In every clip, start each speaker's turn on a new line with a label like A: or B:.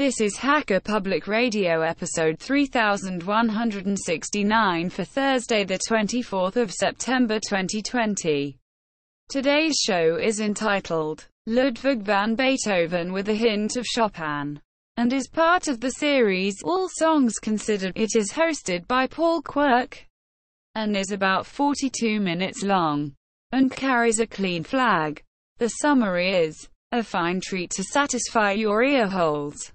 A: This is Hacker Public Radio episode 3169 for Thursday the 24th of September 2020. Today's show is entitled Ludwig van Beethoven with a hint of Chopin and is part of the series All Songs Considered. It is hosted by Paul Quirk and is about 42 minutes long and carries a clean flag. The summary is a fine treat to satisfy your ear holes.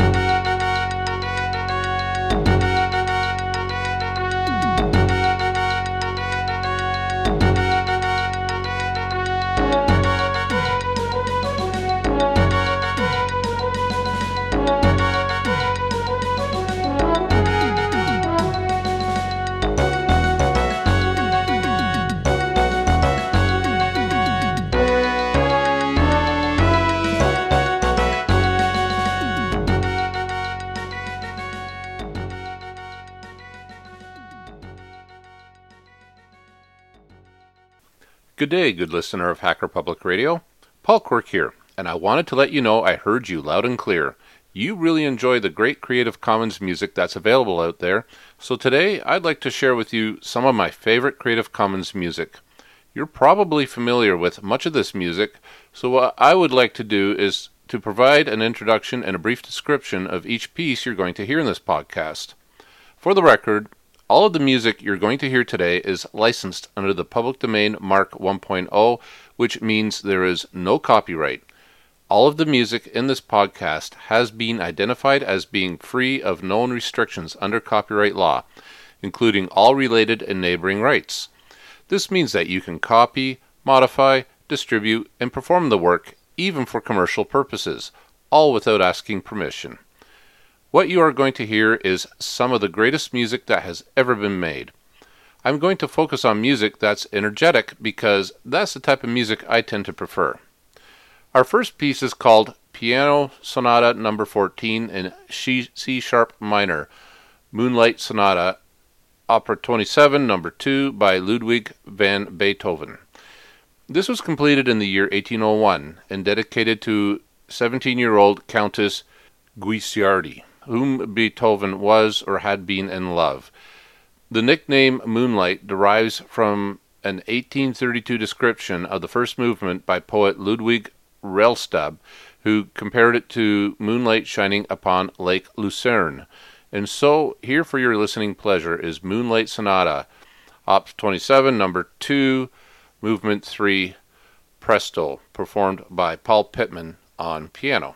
B: Good day, good listener of Hacker Public Radio. Paul Quirk here, and I wanted to let you know I heard you loud and clear. You really enjoy the great Creative Commons music that's available out there, so today I'd like to share with you some of my favorite Creative Commons music. You're probably familiar with much of this music, so what I would like to do is to provide an introduction and a brief description of each piece you're going to hear in this podcast. For the record, all of the music you're going to hear today is licensed under the public domain Mark 1.0, which means there is no copyright. All of the music in this podcast has been identified as being free of known restrictions under copyright law, including all related and neighboring rights. This means that you can copy, modify, distribute, and perform the work even for commercial purposes, all without asking permission. What you are going to hear is some of the greatest music that has ever been made. I'm going to focus on music that's energetic because that's the type of music I tend to prefer. Our first piece is called Piano Sonata Number 14 in C sharp minor, Moonlight Sonata, Opera 27, Number 2 by Ludwig van Beethoven. This was completed in the year 1801 and dedicated to 17 year old Countess Guicciardi whom Beethoven was or had been in love. The nickname Moonlight derives from an 1832 description of the first movement by poet Ludwig Rellstab, who compared it to moonlight shining upon Lake Lucerne. And so, here for your listening pleasure is Moonlight Sonata, Op 27, number 2, movement 3, Presto, performed by Paul Pitman on piano.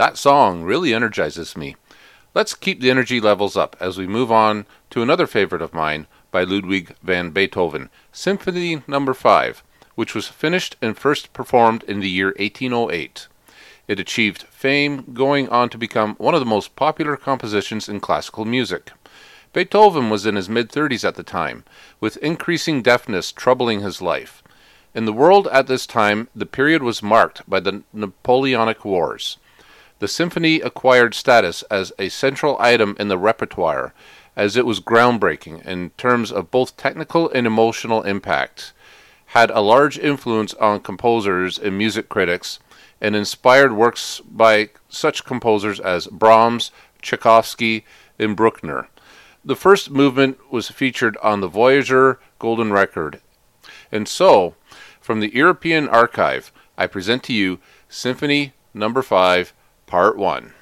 B: That song really energizes me. Let's keep the energy levels up as we move on to another favorite of mine by Ludwig van Beethoven, Symphony no. 5, which was finished and first performed in the year 1808. It achieved fame, going on to become one of the most popular compositions in classical music. Beethoven was in his mid 30s at the time, with increasing deafness troubling his life. In the world at this time, the period was marked by the Napoleonic Wars. The symphony acquired status as a central item in the repertoire, as it was groundbreaking in terms of both technical and emotional impact, had a large influence on composers and music critics, and inspired works by such composers as Brahms, Tchaikovsky, and Bruckner. The first movement was featured on the Voyager Golden Record. And so, from the European Archive, I present to you Symphony Number no. 5, Part 1.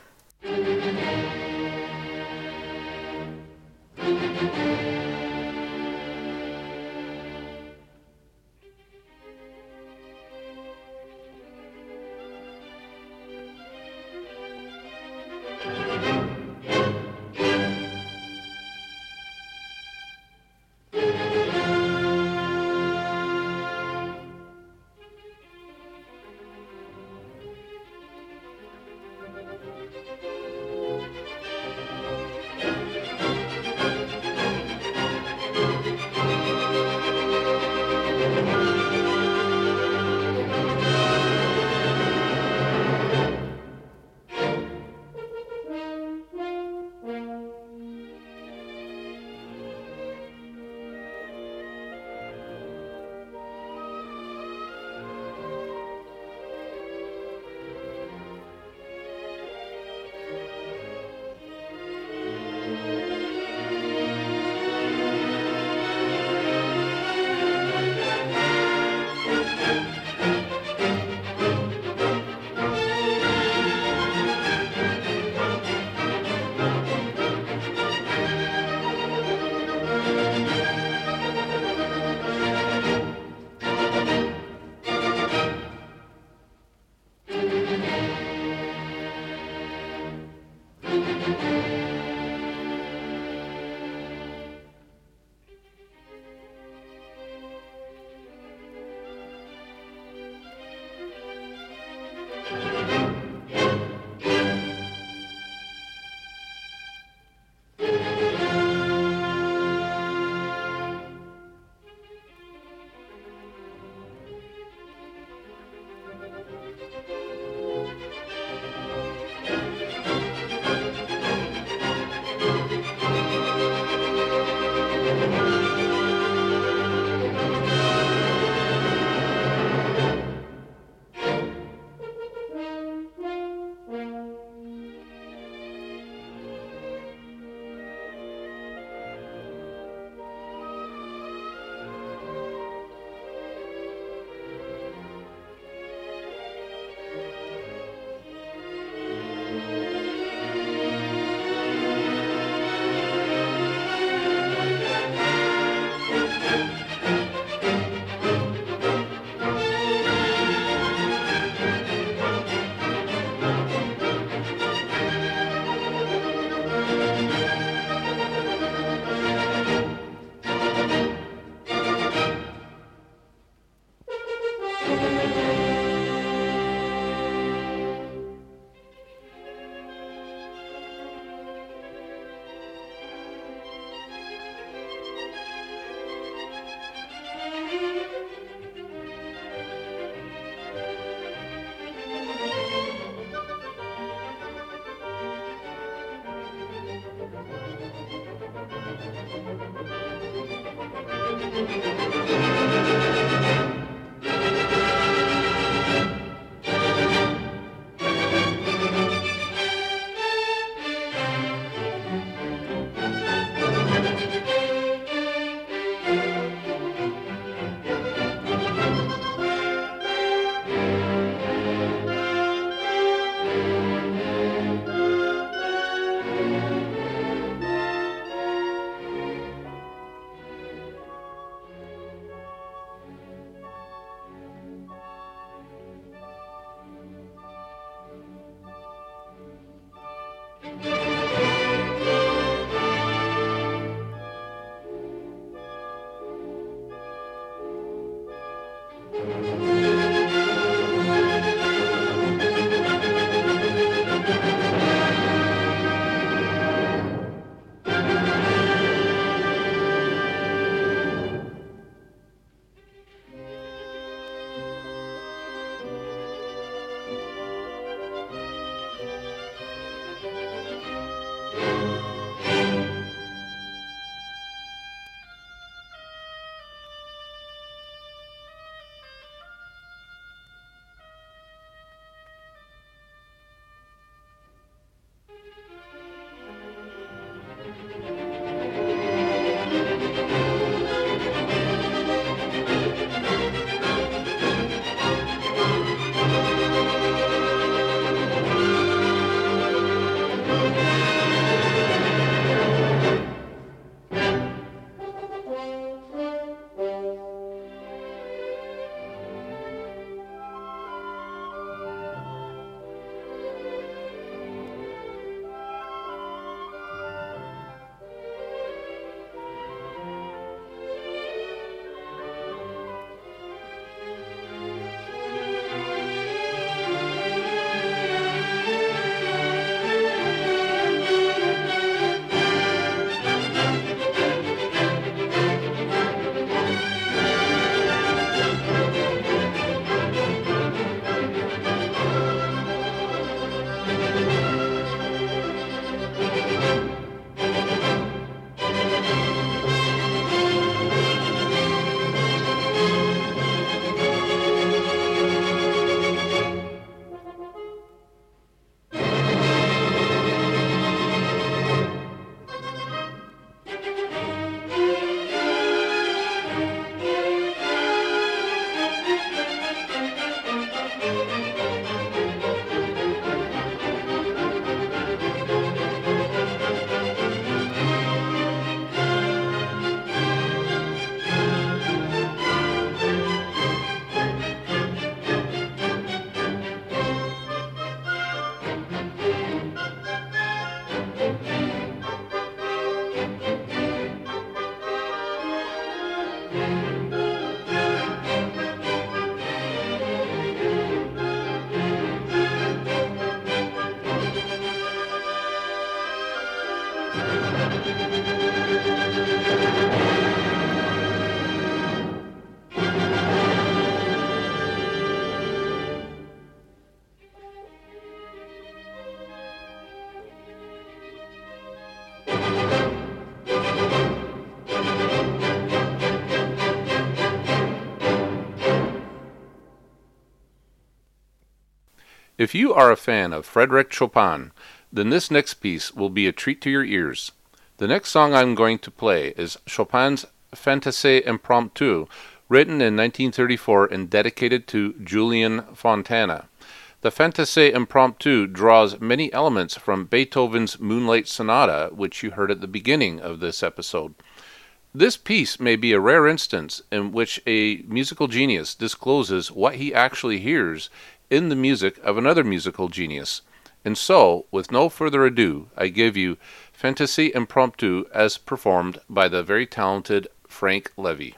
B: If you are a fan of Frédéric Chopin, then this next piece will be a treat to your ears. The next song I'm going to play is Chopin's Fantaisie Impromptu, written in 1934 and dedicated to Julian Fontana. The Fantaisie Impromptu draws many elements from Beethoven's Moonlight Sonata, which you heard at the beginning of this episode. This piece may be a rare instance in which a musical genius discloses what he actually hears in the music of another musical genius. And so, with no further ado, I give you Fantaisie Impromptu as performed by the very talented Frank Levy.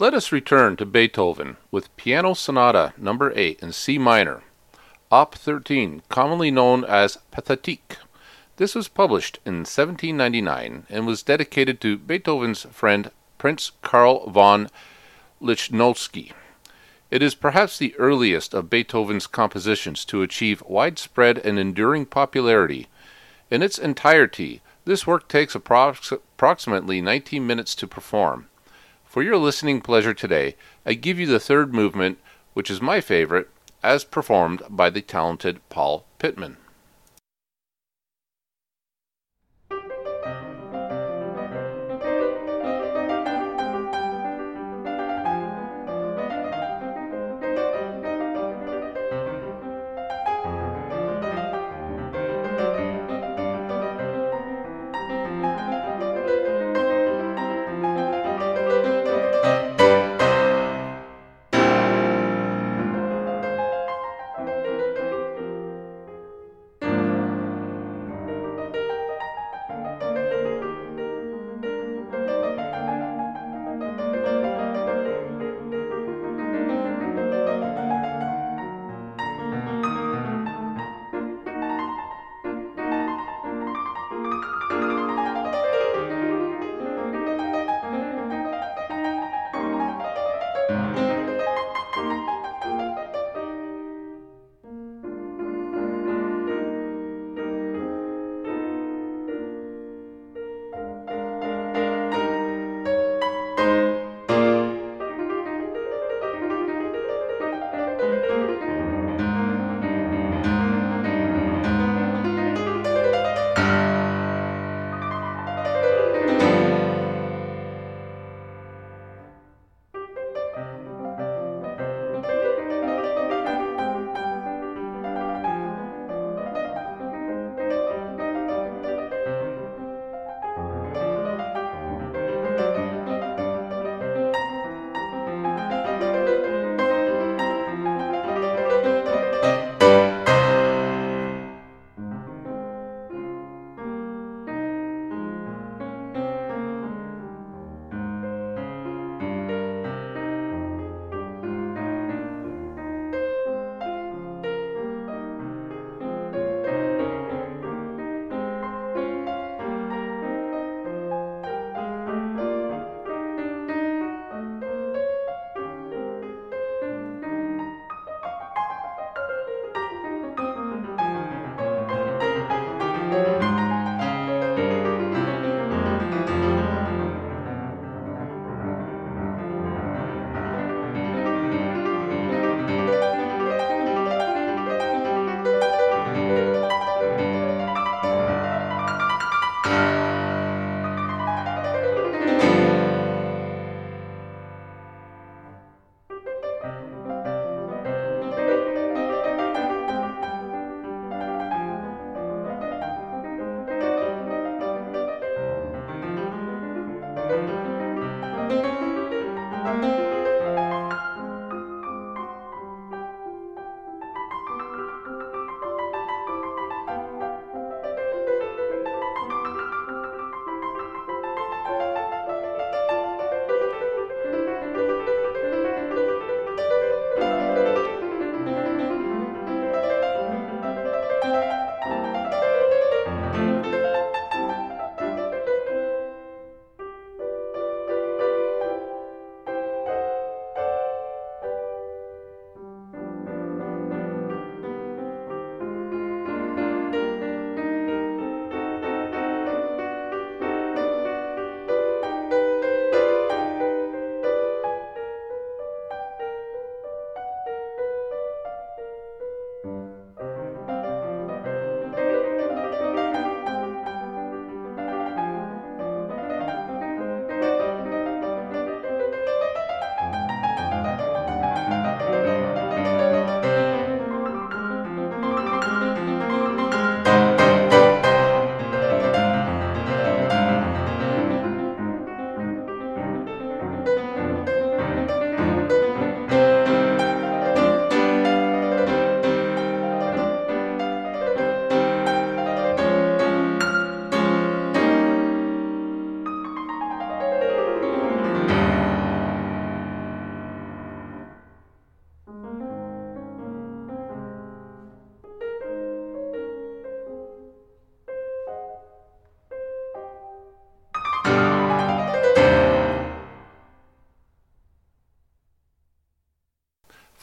B: Let us return to Beethoven with Piano Sonata number 8 in C minor, Op 13, commonly known as Pathétique. This was published in 1799 and was dedicated to Beethoven's friend Prince Karl von Lichnowsky. It is perhaps the earliest of Beethoven's compositions to achieve widespread and enduring popularity. In its entirety, this work takes approx- approximately 19 minutes to perform. For your listening pleasure today, I give you the third movement, which is my favorite, as performed by the talented Paul Pitman.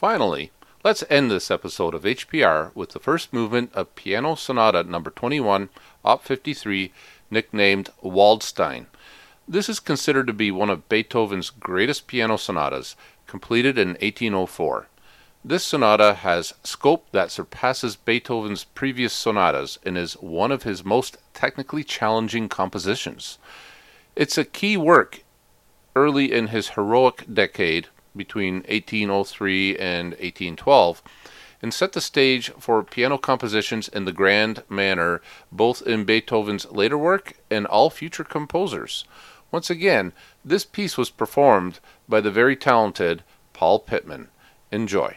B: Finally, let's end this episode of HPR with the first movement of Piano Sonata number 21, Op 53, nicknamed Waldstein. This is considered to be one of Beethoven's greatest piano sonatas, completed in 1804. This sonata has scope that surpasses Beethoven's previous sonatas and is one of his most technically challenging compositions. It's a key work early in his heroic decade between 1803 and 1812 and set the stage for piano compositions in the grand manner both in Beethoven's later work and all future composers. Once again, this piece was performed by the very talented Paul Pitman. Enjoy.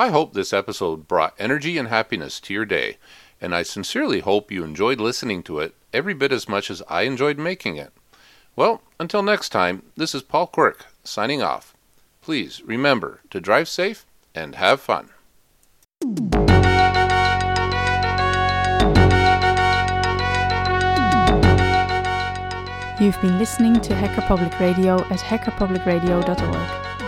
B: I hope this episode brought energy and happiness to your day, and I sincerely hope you enjoyed listening to it every bit as much as I enjoyed making it. Well, until next time, this is Paul Quirk signing off. Please remember to drive safe and have fun.
C: You've been listening to Hacker Public Radio at hackerpublicradio.org.